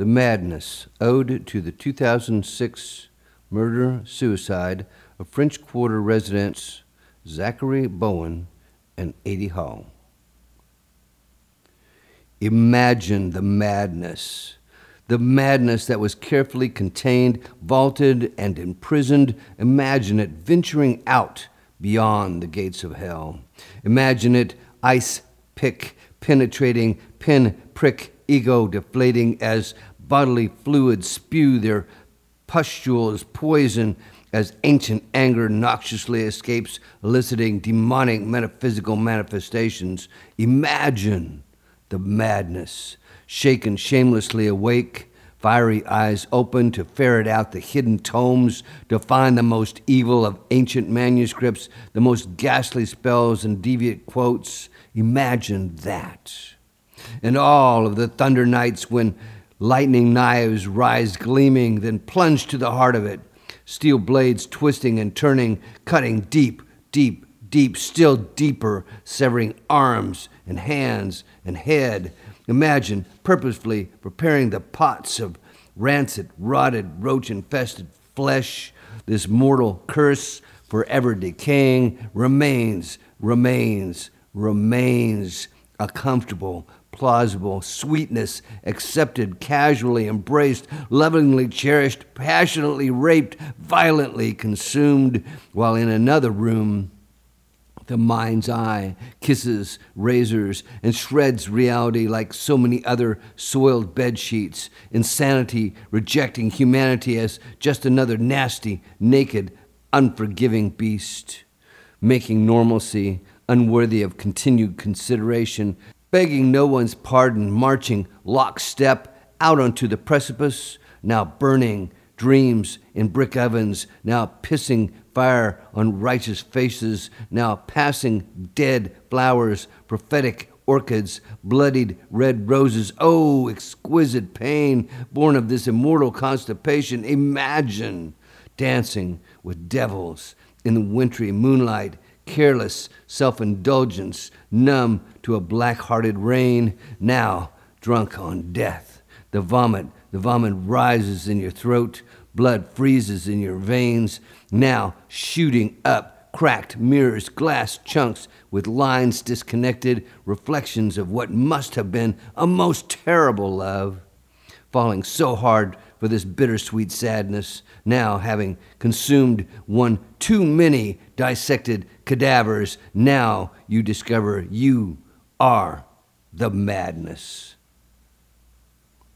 The Madness, Ode to the 2006 Murder Suicide of French Quarter residents Zackery Bowen and Addie Hall. Imagine the madness, the madness that was carefully contained, vaulted, and imprisoned. Imagine it venturing out beyond the gates of hell. Imagine it ice pick penetrating, pin prick ego deflating as bodily fluids spew their pustules poison as ancient anger noxiously escapes, eliciting demonic metaphysical manifestations. Imagine the madness, shaken shamelessly awake, fiery eyes open to ferret out the hidden tomes, to find the most evil of ancient manuscripts, the most ghastly spells and deviant quotes. Imagine that. And all of the thunder nights when lightning knives rise gleaming, then plunge to the heart of it, steel blades twisting and turning, cutting deep, deep, deep, still deeper, severing arms and hands and head. Imagine purposefully preparing the pots of rancid, rotted, roach infested flesh. This mortal curse, forever decaying, remains, remains, remains a comfortable, plausible sweetness, accepted, casually embraced, lovingly cherished, passionately raped, violently consumed, while in another room, the mind's eye kisses razors and shreds reality like so many other soiled bed sheets. Insanity rejecting humanity as just another nasty, naked, unforgiving beast. Making normalcy unworthy of continued consideration, begging no one's pardon, marching lockstep out onto the precipice, now burning dreams in brick ovens, now pissing fire on righteous faces, now passing dead flowers, prophetic orchids, bloodied red roses. Oh, exquisite pain born of this immortal constipation. Imagine dancing with devils in the wintry moonlight careless self indulgence, numb to a black hearted rain, now drunk on death. The vomit, the vomit rises in your throat, blood freezes in your veins, now shooting up cracked mirrors, glass chunks with lines disconnected, reflections of what must have been a most terrible love, falling so hard for this bittersweet sadness, now having consumed one too many dissected cadavers, now you discover you are the madness.